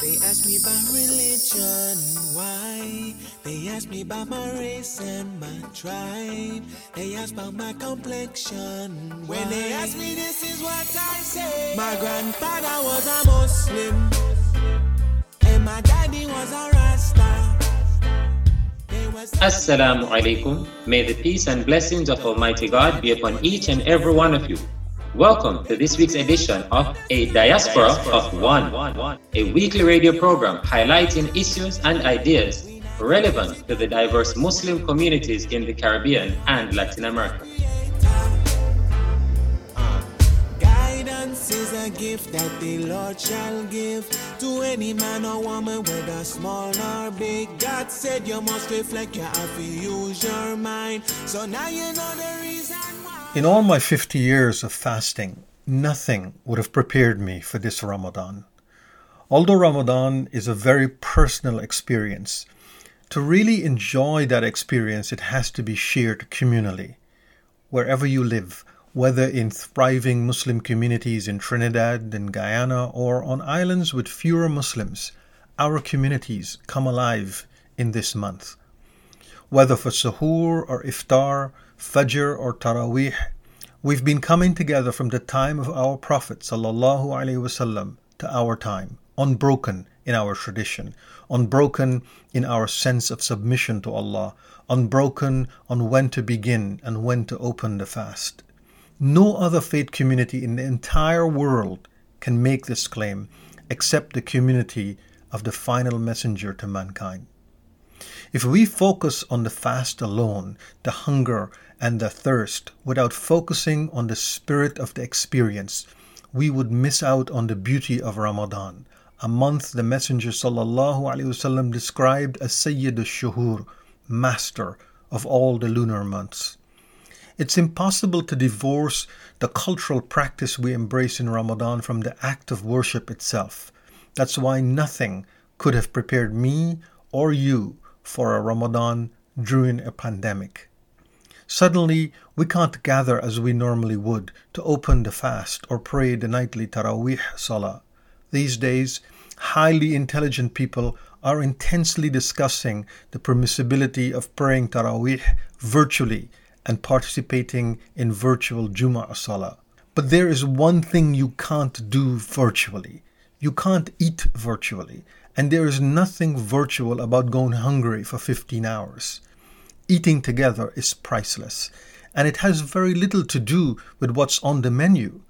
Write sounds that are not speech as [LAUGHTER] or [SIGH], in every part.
They ask me about religion, why? They ask me about my race and my tribe. They ask about my complexion. When they ask me, this is what I say. My grandfather was a Muslim, and my daddy was a Rasta. Assalamu alaikum. May the peace and blessings of Almighty God be upon each and every one of you. Welcome to this week's edition of A Diaspora of One, a weekly radio program highlighting issues and ideas relevant to the diverse Muslim communities in the Caribbean and Latin America. Guidance is a gift that the Lord shall give to any man or woman, whether small or big. God said you must reflect, have to use your mind. So now you know the reason why. In all my 50 years of fasting, nothing would have prepared me for this Ramadan. Although Ramadan is a very personal experience, to really enjoy that experience, it has to be shared communally. Wherever you live, whether in thriving Muslim communities in Trinidad and Guyana or on islands with fewer Muslims, our communities come alive in this month. Whether for suhoor or iftar, fajr or taraweeh, we've been coming together from the time of our Prophet wasallam to our time, unbroken in our tradition, unbroken in our sense of submission to Allah, unbroken on when to begin and when to open the fast. No other faith community in the entire world can make this claim except the community of the final messenger to mankind. If we focus on the fast alone, the hunger and the thirst, without focusing on the spirit of the experience, we would miss out on the beauty of Ramadan, a month the Messenger sallallahu alaihi wasallam described as Sayyid al-Shuhur, master of all the lunar months. It's impossible to divorce the cultural practice we embrace in Ramadan from the act of worship itself. That's why nothing could have prepared me or you for a Ramadan during a pandemic. Suddenly, we can't gather as we normally would to open the fast or pray the nightly Taraweeh Salah. These days, highly intelligent people are intensely discussing the permissibility of praying Taraweeh virtually and participating in virtual Jumu'ah Salah. But there is one thing you can't do virtually. You can't eat virtually, and there is nothing virtual about going hungry for 15 hours. Eating together is priceless, and it has very little to do with what's on the menu.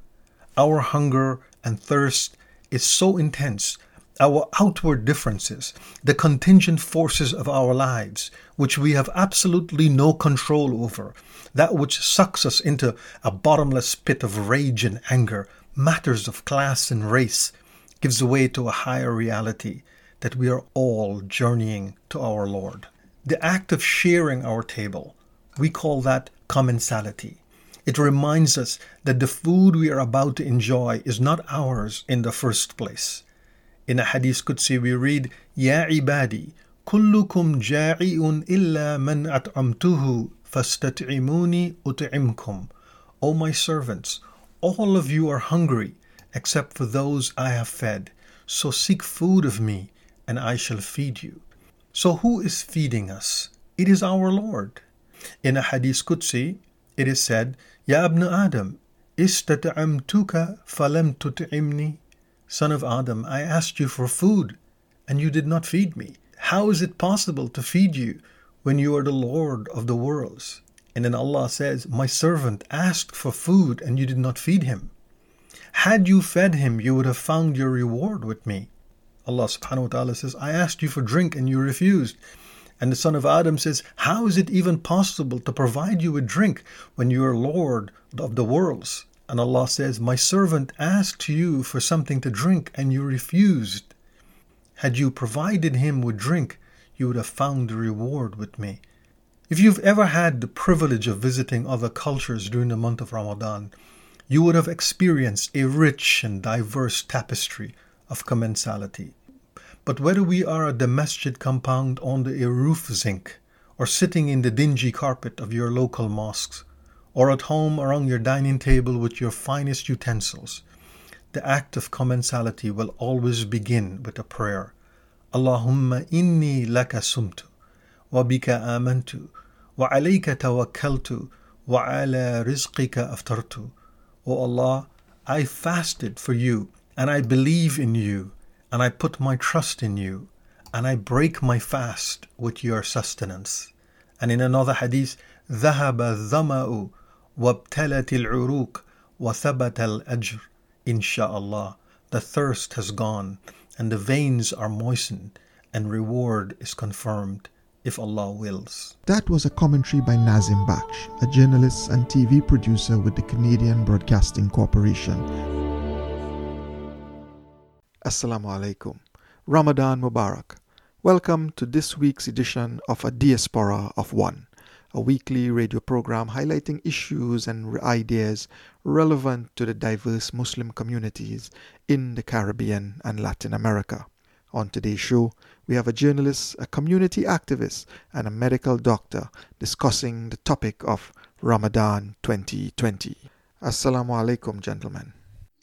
Our hunger and thirst is so intense, our outward differences, the contingent forces of our lives, which we have absolutely no control over, that which sucks us into a bottomless pit of rage and anger, matters of class and race, gives way to a higher reality that we are all journeying to our Lord. The act of sharing our table, we call that commensality. It reminds us that the food we are about to enjoy is not ours in the first place. In a Hadith Qudsi we read, Ya ibadi, kullukum ja'i'un illa man at'amtuhu fastat'imuni ut'imkum. O my servants, all of you are hungry except for those I have fed. So seek food of me, and I shall feed you. So who is feeding us? It is our Lord. In a Hadith Qudsi, it is said, Ya ibn Adam, istata'amtuka falam tut'imni. Son of Adam, I asked you for food, and you did not feed me. How is it possible to feed you when you are the Lord of the worlds? And then Allah says, My servant asked for food, and you did not feed him. Had you fed him, you would have found your reward with me. Allah subhanahu wa ta'ala says, I asked you for drink and you refused. And the son of Adam says, How is it even possible to provide you with drink when you are Lord of the worlds? And Allah says, My servant asked you for something to drink and you refused. Had you provided him with drink, you would have found the reward with me. If you've ever had the privilege of visiting other cultures during the month of Ramadan, you would have experienced a rich and diverse tapestry of commensality. But whether we are the masjid compound under a roof zinc, or sitting in the dingy carpet of your local mosques, or at home around your dining table with your finest utensils, the act of commensality will always begin with a prayer. Allahumma inni laka sumtu, wa bika amantu, wa alayka tawakkaltu, wa ala rizqika aftartu. O Allah, I fasted for you, and I believe in you, and I put my trust in you, and I break my fast with your sustenance. And in another hadith, ذهب الظمأ وابتلت العروق وثبت الأجر Insha'Allah, the thirst has gone, and the veins are moistened, and reward is confirmed if Allah wills. That was a commentary by Nazim Baksh, a journalist and TV producer with the Canadian Broadcasting Corporation. Assalamu alaikum. Ramadan Mubarak. Welcome to this week's edition of A Diaspora of One a weekly radio program highlighting issues and ideas relevant to the diverse Muslim communities in the Caribbean and Latin America. On today's show, we have a journalist, a community activist, and a medical doctor discussing the topic of Ramadan 2020. Assalamu alaikum, gentlemen.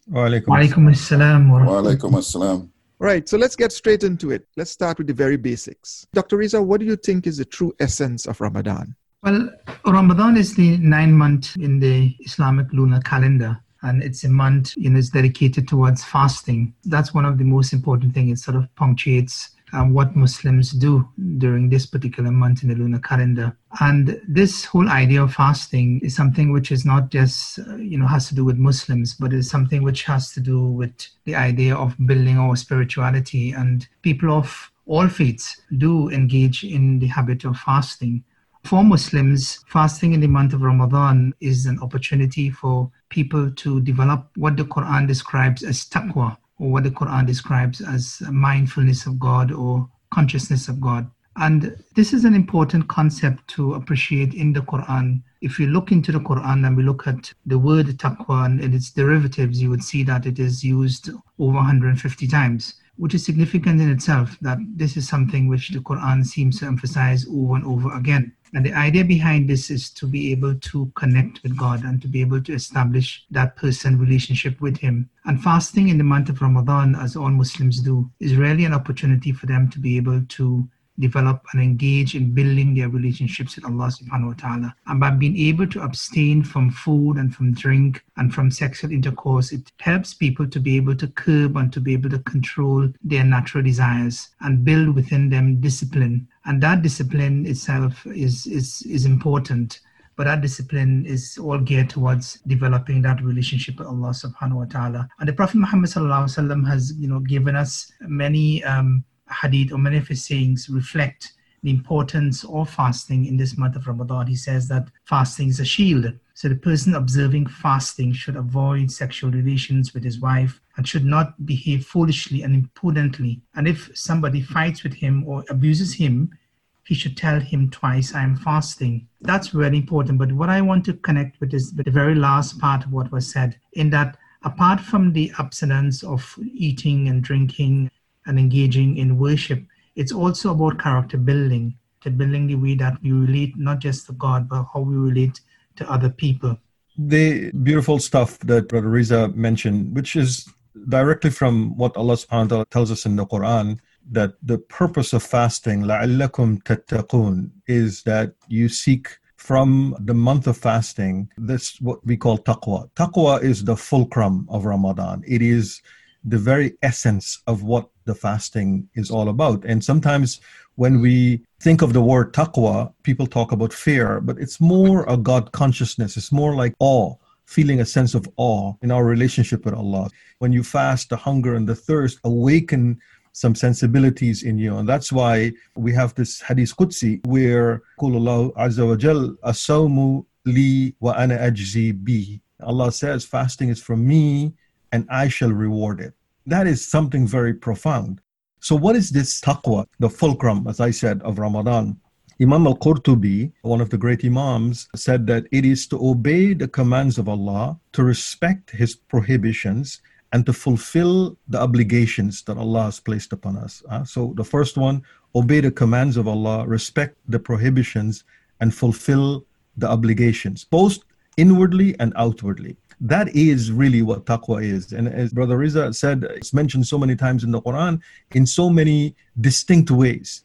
Wa alaikum assalam. Wa alaikum assalam. Right, so let's get straight into it. Let's start with the very basics. Dr. Riza, what do you think is the true essence of Ramadan? Well, Ramadan is the nine month in the Islamic lunar calendar. And it's a month, you know, it's dedicated towards fasting. That's one of the most important things. It sort of punctuates um, what Muslims do during this particular month in the lunar calendar. And this whole idea of fasting is something which is not just, uh, you know, has to do with Muslims, but it's something which has to do with the idea of building our spirituality. And people of all faiths do engage in the habit of fasting. For Muslims, fasting in the month of Ramadan is an opportunity for people to develop what the Quran describes as taqwa, or what the Quran describes as mindfulness of God or consciousness of God. And this is an important concept to appreciate in the Quran. If you look into the Quran and we look at the word taqwa and its derivatives, you would see that it is used over 150 times which is significant in itself that this is something which the Quran seems to emphasize over and over again. And the idea behind this is to be able to connect with God and to be able to establish that person relationship with Him. And fasting in the month of Ramadan, as all Muslims do, is really an opportunity for them to be able to develop and engage in building their relationships with Allah subhanahu wa ta'ala. And by being able to abstain from food and from drink and from sexual intercourse, it helps people to be able to curb and to be able to control their natural desires and build within them discipline. And that discipline itself is, is, is important but that discipline is all geared towards developing that relationship with Allah subhanahu wa ta'ala. And the Prophet Muhammad has, you know, given us many um, hadith or many of his sayings reflect the importance of fasting in this month of Ramadan. He says that fasting is a shield. So the person observing fasting should avoid sexual relations with his wife and should not behave foolishly and impudently. And if somebody fights with him or abuses him, he should tell him twice, I am fasting. That's very important. But what I want to connect with is the very last part of what was said, in that apart from the abstinence of eating and drinking and engaging in worship, it's also about character building, to building the way that we relate not just to God, but how we relate to other people. The beautiful stuff that Brother Riza mentioned, which is directly from what Allah subhanahu wa ta'ala tells us in the Quran, that the purpose of fasting, لَعَلَّكُمْ تَتَّقُونَ, is that you seek from the month of fasting, that's what we call taqwa. Taqwa is the fulcrum of Ramadan. It is the very essence of what the fasting is all about. And sometimes when we think of the word taqwa, people talk about fear, but it's more a God consciousness. It's more like awe, feeling a sense of awe in our relationship with Allah. When you fast, the hunger and the thirst awaken some sensibilities in you. And that's why we have this hadith Qudsi where Allah Azza wa Jal, Asawmu li wa ana ajzi bi. Allah says, fasting is from me and I shall reward it. That is something very profound. So, what is this taqwa, the fulcrum, as I said, of Ramadan? Imam al Qurtubi, one of the great Imams, said that it is to obey the commands of Allah, to respect His prohibitions, and to fulfill the obligations that Allah has placed upon us. Uh, so, the first one, obey the commands of Allah, respect the prohibitions, and fulfill the obligations, both inwardly and outwardly. That is really what taqwa is. And as Brother Riza said, it's mentioned so many times in the Quran in so many distinct ways.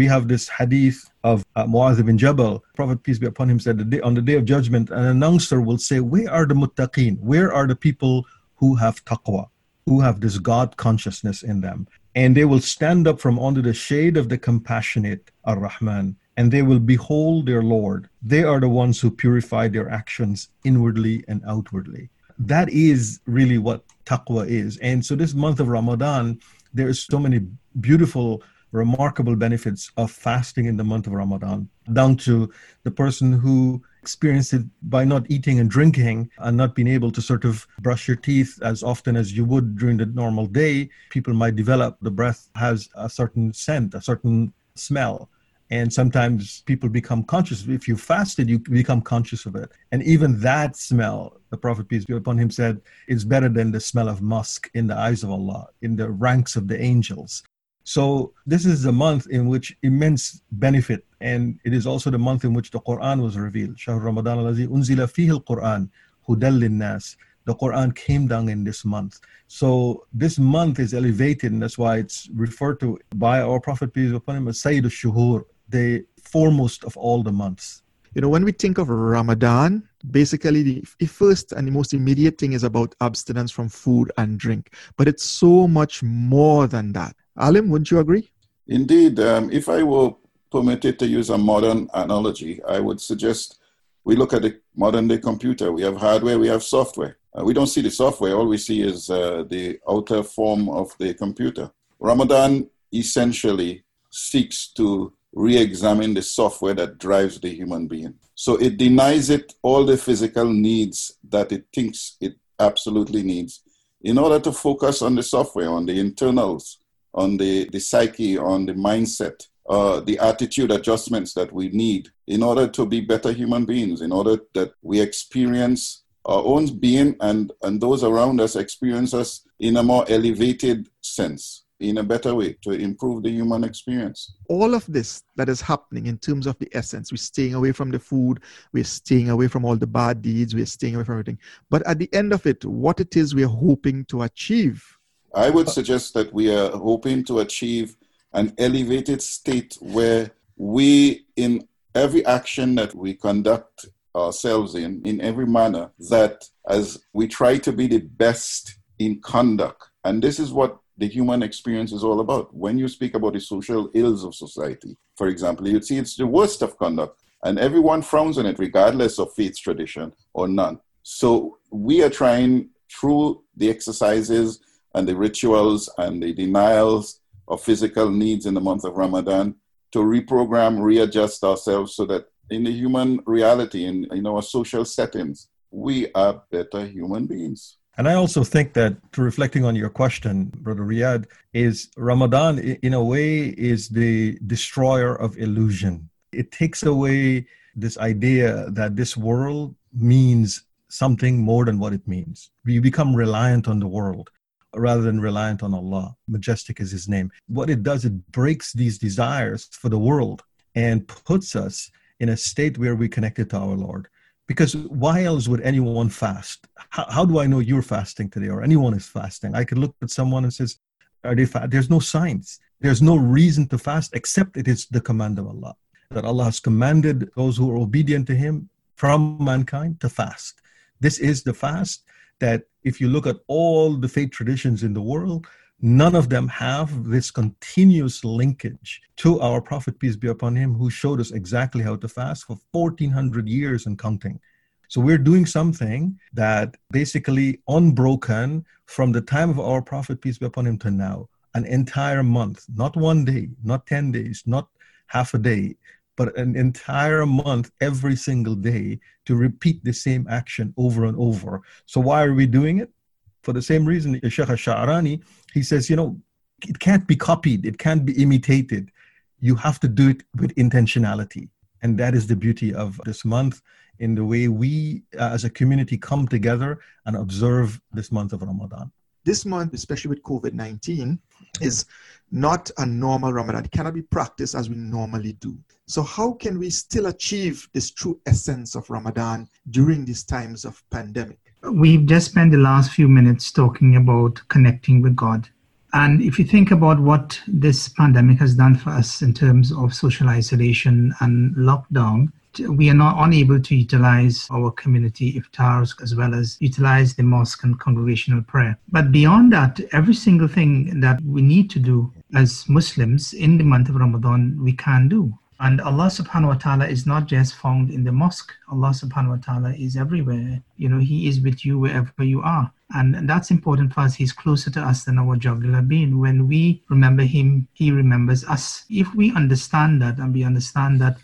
We have this hadith of uh, Mu'adh ibn Jabal, Prophet peace be upon him said, on the day of judgment, an announcer will say, Where are the muttaqeen? Where are the people who have taqwa, who have this God consciousness in them? And they will stand up from under the shade of the compassionate Ar-Rahman, and they will behold their Lord. They are the ones who purify their actions inwardly and outwardly. That is really what taqwa is. And so this month of Ramadan, there is so many beautiful remarkable benefits of fasting in the month of Ramadan, down to the person who experienced it by not eating and drinking and not being able to sort of brush your teeth as often as you would during the normal day. People might develop the breath has a certain scent, a certain smell. And sometimes people become conscious. If you fasted, you become conscious of it. And even that smell, the Prophet, peace be upon him, said, is better than the smell of musk in the eyes of Allah, in the ranks of the angels. So this is a month in which immense benefit, and it is also the month in which the Quran was revealed. Shahr Ramadan alazi unzila fihi al-Quran hudal nas. The Quran came down in this month. So this month is elevated, and that's why it's referred to by our Prophet peace be upon him as Sayyid al-Shuhur, the foremost of all the months. You know, when we think of Ramadan, basically the first and the most immediate thing is about abstinence from food and drink. But it's so much more than that. Alim, wouldn't you agree? Indeed. Um, if I were permitted to use a modern analogy, I would suggest we look at the modern day computer. We have hardware, we have software. Uh, we don't see the software, all we see is uh, the outer form of the computer. Ramadan essentially seeks to re examine the software that drives the human being. So it denies it all the physical needs that it thinks it absolutely needs in order to focus on the software, on the internals on the, the psyche, on the mindset, uh, the attitude adjustments that we need in order to be better human beings, in order that we experience our own being and, and those around us experience us in a more elevated sense in a better way to improve the human experience. All of this that is happening in terms of the essence, we're staying away from the food, we're staying away from all the bad deeds, we're staying away from everything. But at the end of it, what it is we're hoping to achieve I would suggest that we are hoping to achieve an elevated state where we, in every action that we conduct ourselves in, in every manner, that as we try to be the best in conduct, and this is what the human experience is all about. When you speak about the social ills of society, for example, you'd see it's the worst of conduct, and everyone frowns on it, regardless of faith tradition or none. So we are trying through the exercises and the rituals and the denials of physical needs in the month of Ramadan to reprogram, readjust ourselves so that in the human reality, in, in our social settings, we are better human beings. And I also think that, reflecting on your question, Brother Riyad, is Ramadan, in a way, is the destroyer of illusion. It takes away this idea that this world means something more than what it means. We become reliant on the world rather than reliant on Allah. Majestic is His name. What it does, it breaks these desires for the world and puts us in a state where we connected to our Lord. Because why else would anyone fast? How, how do I know you're fasting today or anyone is fasting? I could look at someone and says, are they fast? There's no signs. There's no reason to fast except it is the command of Allah. That Allah has commanded those who are obedient to Him from mankind to fast. This is the fast that if you look at all the faith traditions in the world, none of them have this continuous linkage to our prophet peace be upon him who showed us exactly how to fast for 1400 years and counting so we're doing something that basically unbroken from the time of our prophet peace be upon him to now an entire month not one day not 10 days not half a day but an entire month every single day to repeat the same action over and over. So why are we doing it? For the same reason, Sheikh Sha'rani, he says, you know, it can't be copied, it can't be imitated. You have to do it with intentionality. And that is the beauty of this month in the way we uh, as a community come together and observe this month of Ramadan. This month, especially with COVID 19, is not a normal Ramadan. It cannot be practiced as we normally do. So, how can we still achieve this true essence of Ramadan during these times of pandemic? We've just spent the last few minutes talking about connecting with God. And if you think about what this pandemic has done for us in terms of social isolation and lockdown, we are not unable to utilize our community iftars as well as utilize the mosque and congregational prayer. But beyond that, every single thing that we need to do as Muslims in the month of Ramadan, we can do. And Allah subhanahu wa ta'ala is not just found in the mosque. Allah subhanahu wa ta'ala is everywhere. You know, He is with you wherever you are. And that's important for us. He's closer to us than our jugular vein. When we remember Him, He remembers us. If we understand that and we understand that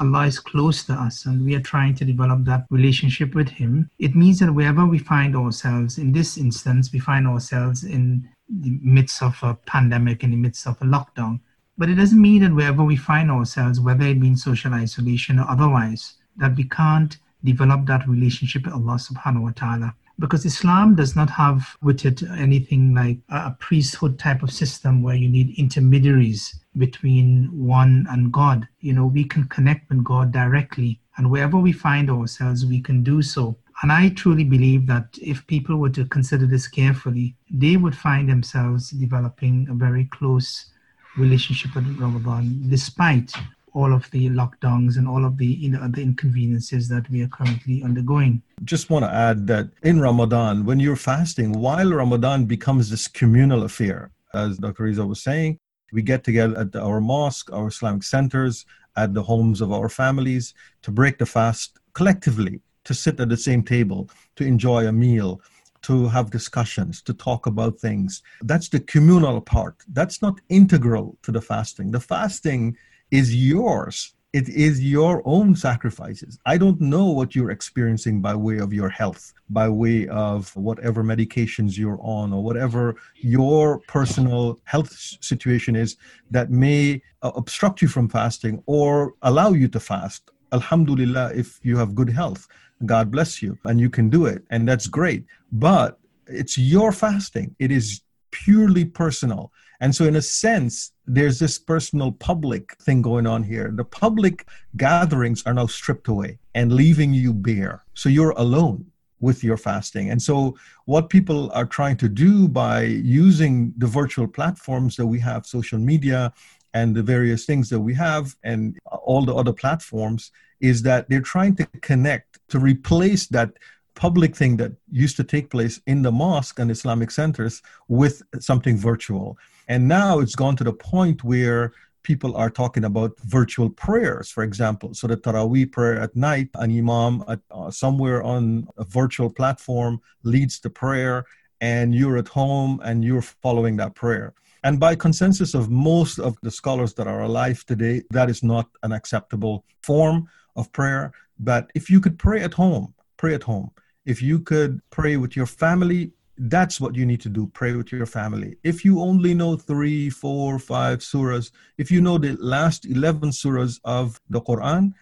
Allah is close to us and we are trying to develop that relationship with Him, it means that wherever we find ourselves, in this instance, we find ourselves in the midst of a pandemic, in the midst of a lockdown. But it doesn't mean that wherever we find ourselves, whether it means social isolation or otherwise, that we can't develop that relationship with Allah subhanahu wa ta'ala because Islam does not have with it anything like a priesthood type of system where you need intermediaries between one and God. You know, we can connect with God directly, and wherever we find ourselves, we can do so. And I truly believe that if people were to consider this carefully, they would find themselves developing a very close relationship with Ramadan, despite all of the lockdowns and all of the you know the inconveniences that we are currently undergoing. Just want to add that in Ramadan, when you're fasting, while Ramadan becomes this communal affair, as Dr. Riza was saying, we get together at our mosque, our Islamic centers, at the homes of our families to break the fast collectively, to sit at the same table, to enjoy a meal, to have discussions, to talk about things. That's the communal part. That's not integral to the fasting. The fasting is yours. It is your own sacrifices. I don't know what you're experiencing by way of your health, by way of whatever medications you're on, or whatever your personal health situation is that may uh, obstruct you from fasting or allow you to fast. Alhamdulillah, if you have good health, God bless you, and you can do it, and that's great. But it's your fasting, it is purely personal. And so, in a sense, there's this personal public thing going on here. The public gatherings are now stripped away and leaving you bare. So, you're alone with your fasting. And so, what people are trying to do by using the virtual platforms that we have, social media, and the various things that we have, and all the other platforms, is that they're trying to connect to replace that public thing that used to take place in the mosque and Islamic centers with something virtual. And now it's gone to the point where people are talking about virtual prayers, for example. So the Taraweeh prayer at night, an imam at, uh, somewhere on a virtual platform leads the prayer, and you're at home and you're following that prayer. And by consensus of most of the scholars that are alive today, that is not an acceptable form of prayer. But if you could pray at home, pray at home. If you could pray with your family, that's what you need to do pray with your family. If you only know three four five surahs if you know the last 11 surahs of the quran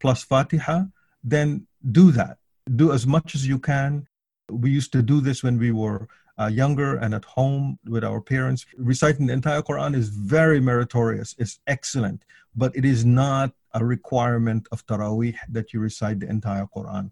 plus fatiha then do that. Do as much as you can. We used to do this when we were uh, younger and at home with our parents. Reciting the entire quran is very meritorious. It's excellent. But it is not a requirement of taraweeh that you recite the entire quran.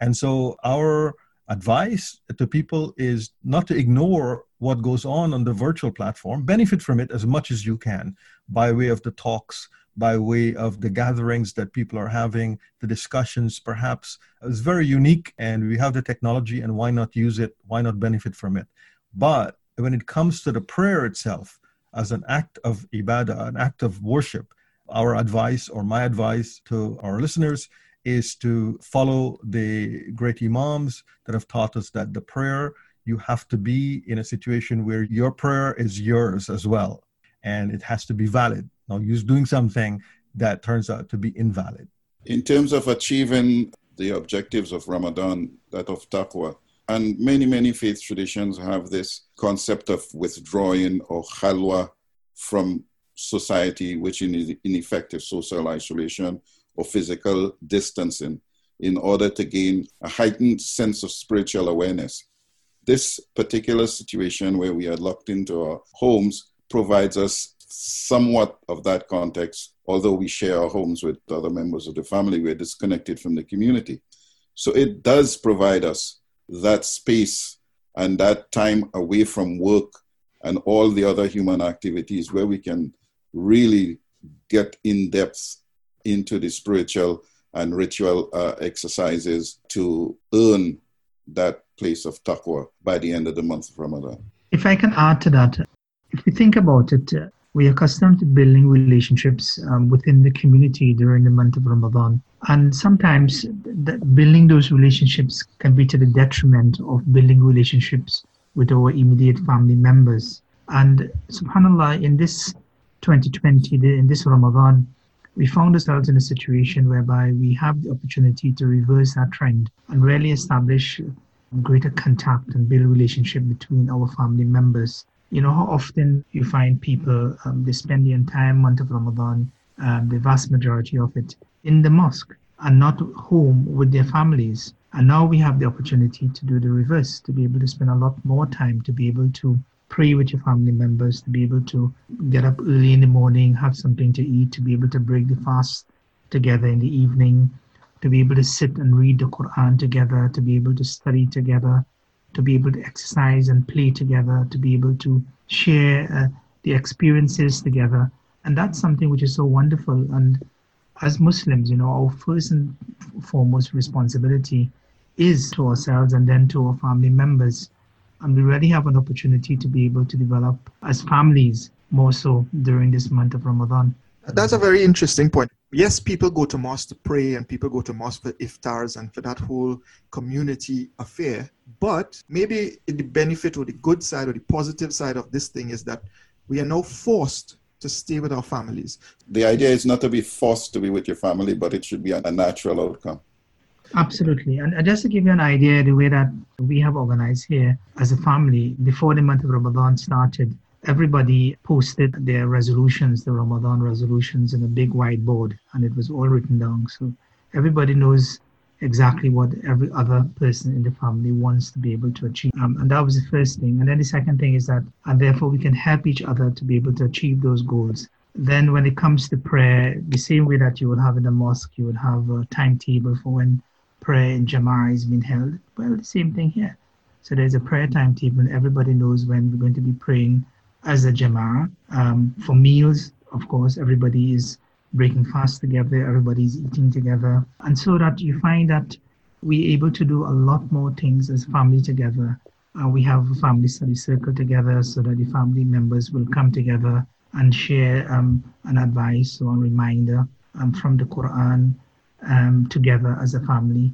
And so our advice to people is not to ignore what goes on on the virtual platform, benefit from it as much as you can by way of the talks, by way of the gatherings that people are having, the discussions perhaps is very unique and we have the technology and why not use it? Why not benefit from it? But when it comes to the prayer itself as an act of ibadah, an act of worship, our advice or my advice to our listeners is to follow the great imams that have taught us that the prayer you have to be in a situation where your prayer is yours as well and it has to be valid now you're doing something that turns out to be invalid in terms of achieving the objectives of ramadan that of taqwa and many many faith traditions have this concept of withdrawing or khalwa from society which is ineffective social isolation or physical distancing in order to gain a heightened sense of spiritual awareness. This particular situation where we are locked into our homes provides us somewhat of that context. Although we share our homes with other members of the family, we're disconnected from the community. So it does provide us that space and that time away from work and all the other human activities where we can really get in depth into the spiritual and ritual uh, exercises to earn that place of taqwa by the end of the month of Ramadan. If I can add to that, if you think about it, uh, we are accustomed to building relationships um, within the community during the month of Ramadan. And sometimes building those relationships can be to the detriment of building relationships with our immediate family members. And subhanAllah, in this 2020, in this Ramadan, we found ourselves in a situation whereby we have the opportunity to reverse that trend and really establish greater contact and build relationship between our family members. You know how often you find people, um, they spend the entire month of Ramadan, um, the vast majority of it, in the mosque and not home with their families. And now we have the opportunity to do the reverse, to be able to spend a lot more time, to be able to pray with your family members, to be able to get up early in the morning, have something to eat, to be able to break the fast together in the evening, to be able to sit and read the Quran together, to be able to study together, to be able to exercise and play together, to be able to share uh, the experiences together. And that's something which is so wonderful. And as Muslims, you know, our first and foremost responsibility is to ourselves and then to our family members and we really have an opportunity to be able to develop as families more so during this month of Ramadan. That's a very interesting point. Yes, people go to mosque to pray and people go to mosque for iftars and for that whole community affair. But maybe the benefit or the good side or the positive side of this thing is that we are now forced to stay with our families. The idea is not to be forced to be with your family, but it should be a natural outcome. Absolutely. And just to give you an idea, the way that we have organized here as a family, before the month of Ramadan started, everybody posted their resolutions, the Ramadan resolutions, in a big whiteboard, and it was all written down. So everybody knows exactly what every other person in the family wants to be able to achieve. Um, and that was the first thing. And then the second thing is that, and therefore we can help each other to be able to achieve those goals. Then when it comes to prayer, the same way that you would have in the mosque, you would have a timetable for when prayer in Jama'ah is being held. Well, the same thing here. So there's a prayer timetable, and everybody knows when we're going to be praying as a Jama'ah. Um, for meals, of course, everybody is breaking fast together, everybody's eating together. And so that you find that we're able to do a lot more things as family together. Uh, we have a family study circle together so that the family members will come together and share um, an advice or a reminder um, from the Quran um, together as a family.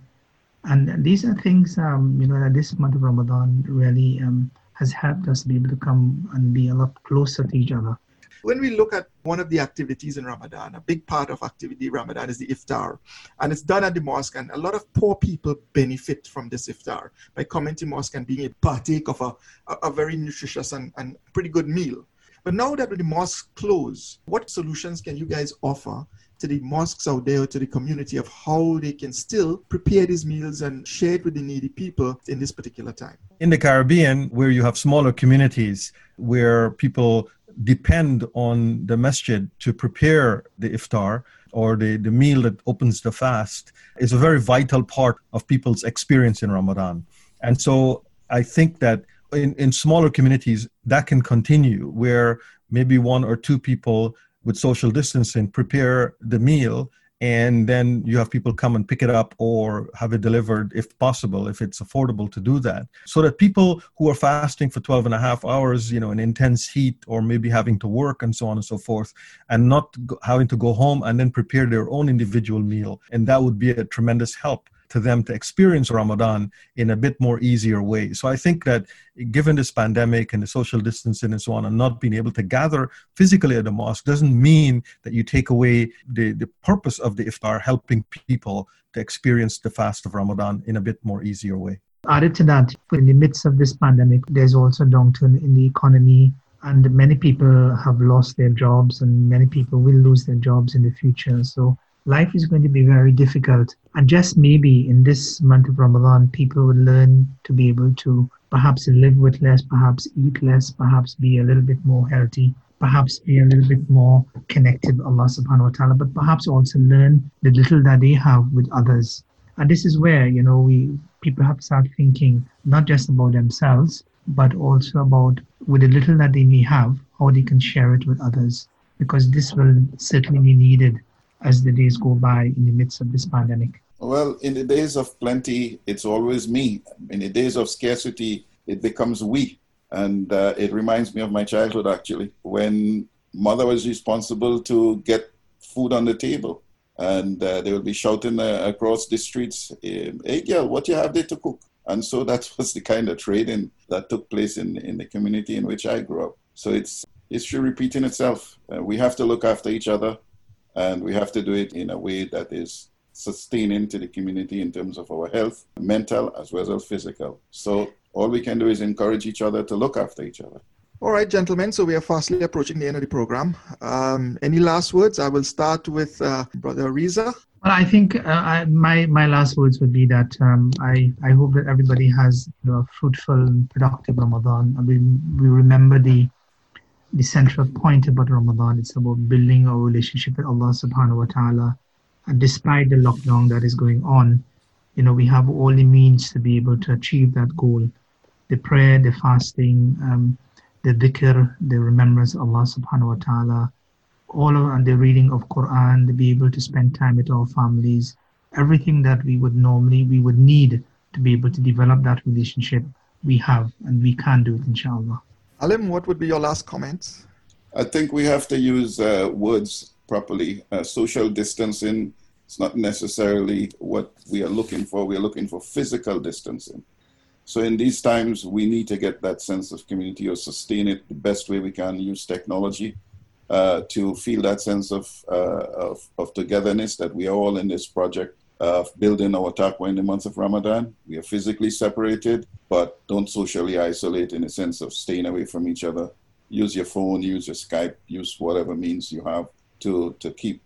And these are things, um, you know, that this month of Ramadan really um, has helped us be able to come and be a lot closer to each other. When we look at one of the activities in Ramadan, a big part of activity Ramadan is the iftar. And it's done at the mosque, and a lot of poor people benefit from this iftar by coming to mosque and being a partake of a, a, very nutritious and, and pretty good meal. But now that the mosque close, what solutions can you guys offer to the mosques out there, to the community of how they can still prepare these meals and share it with the needy people in this particular time. In the Caribbean, where you have smaller communities where people depend on the masjid to prepare the iftar or the, the meal that opens the fast, is a very vital part of people's experience in Ramadan. And so I think that in, in smaller communities, that can continue where maybe one or two people with social distancing prepare the meal and then you have people come and pick it up or have it delivered if possible if it's affordable to do that. So that people who are fasting for 12 and a half hours you know in intense heat or maybe having to work and so on and so forth and not having to go home and then prepare their own individual meal and that would be a tremendous help to them to experience Ramadan in a bit more easier way. So I think that given this pandemic and the social distancing and so on, and not being able to gather physically at the mosque doesn't mean that you take away the, the purpose of the iftar, helping people to experience the fast of Ramadan in a bit more easier way. Added to that, in the midst of this pandemic, there's also a downturn in the economy and many people have lost their jobs and many people will lose their jobs in the future so life is going to be very difficult. And just maybe in this month of Ramadan, people will learn to be able to perhaps live with less, perhaps eat less, perhaps be a little bit more healthy, perhaps be a little bit more connected with Allah subhanahu wa ta'ala, but perhaps also learn the little that they have with others. And this is where, you know, we people have to start thinking not just about themselves, but also about with the little that they may have, how they can share it with others, because this will certainly be needed as the days go by in the midst of this pandemic. Well, in the days of plenty, it's always me. In the days of scarcity, it becomes we. And uh, it reminds me of my childhood, actually, when mother was responsible to get food on the table. And uh, they would be shouting uh, across the streets, hey, girl, what you have there to cook? And so [LAUGHS] that was the kind of trading that took place in, in the community in which I grew up. So it's history repeating itself. Uh, we have to look after each other and we have to do it in a way that is sustaining to the community in terms of our health, mental as well as physical. So all we can do is encourage each other to look after each other. All right, gentlemen. So we are fastly approaching the end of the program. Um, any last words? I will start with uh, Brother Riza. Well, I think uh, I, my my last words would be that um, I I hope that everybody has you know, a fruitful and productive Ramadan. I mean, we remember the the central point about Ramadan. It's about building our relationship with Allah Subhanahu wa Taala. And despite the lockdown that is going on, you know, we have all the means to be able to achieve that goal. The prayer, the fasting, um, the dhikr, the remembrance of Allah subhanahu wa ta'ala, all of and the reading of Quran, to be able to spend time with our families, everything that we would normally we would need to be able to develop that relationship, we have and we can do it inshallah. Alim, what would be your last comments? I think we have to use uh, words properly. Uh, social distancing is not necessarily what we are looking for. We are looking for physical distancing. So in these times, we need to get that sense of community or sustain it the best way we can. Use technology uh, to feel that sense of, uh, of, of togetherness that we are all in this project of building our taqwa in the month of Ramadan. We are physically separated, but don't socially isolate in the sense of staying away from each other. Use your phone, use your Skype, use whatever means you have to, to keep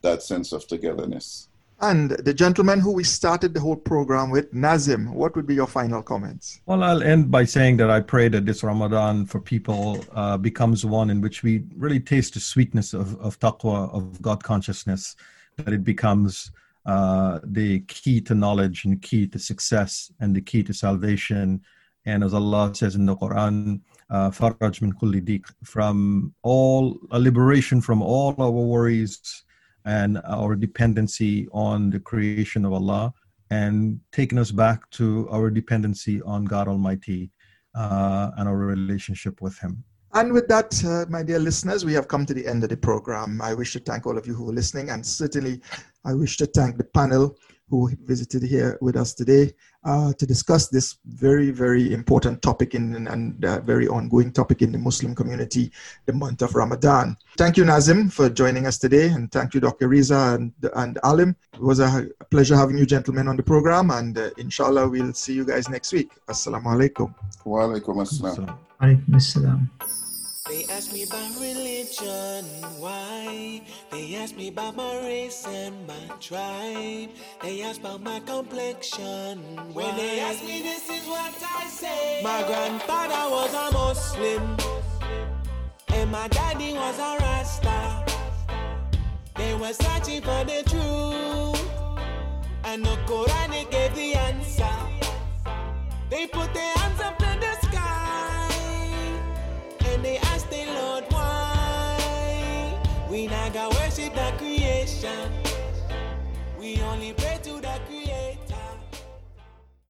that sense of togetherness. And the gentleman who we started the whole program with, Nazim, what would be your final comments? Well, I'll end by saying that I pray that this Ramadan for people uh, becomes one in which we really taste the sweetness of, of taqwa, of God consciousness, that it becomes uh, the key to knowledge and key to success and the key to salvation. And as Allah says in the Quran, uh, faraj min kulli from all a liberation from all our worries and our dependency on the creation of Allah and taking us back to our dependency on God Almighty uh, and our relationship with Him. And with that, uh, my dear listeners, we have come to the end of the program. I wish to thank all of you who are listening, and certainly I wish to thank the panel who visited here with us today uh, to discuss this very, very important topic in, and uh, very ongoing topic in the Muslim community, the month of Ramadan. Thank you, Nazim, for joining us today, and thank you, Dr. Riza and, and Alim. It was a pleasure having you gentlemen on the program, and uh, inshallah, we'll see you guys next week. Assalamu alaikum. Wa alaikum assalam. Alaikum assalam. They ask me about religion, why? They ask me about my race and my tribe. They ask about my complexion. Why? When they ask me, this is what I say. My grandfather was a Muslim, and my daddy was a Rasta. They were searching for the truth, and the Quran gave the answer. They put their hands up to the We not got worship the creation. We only pray to the creation.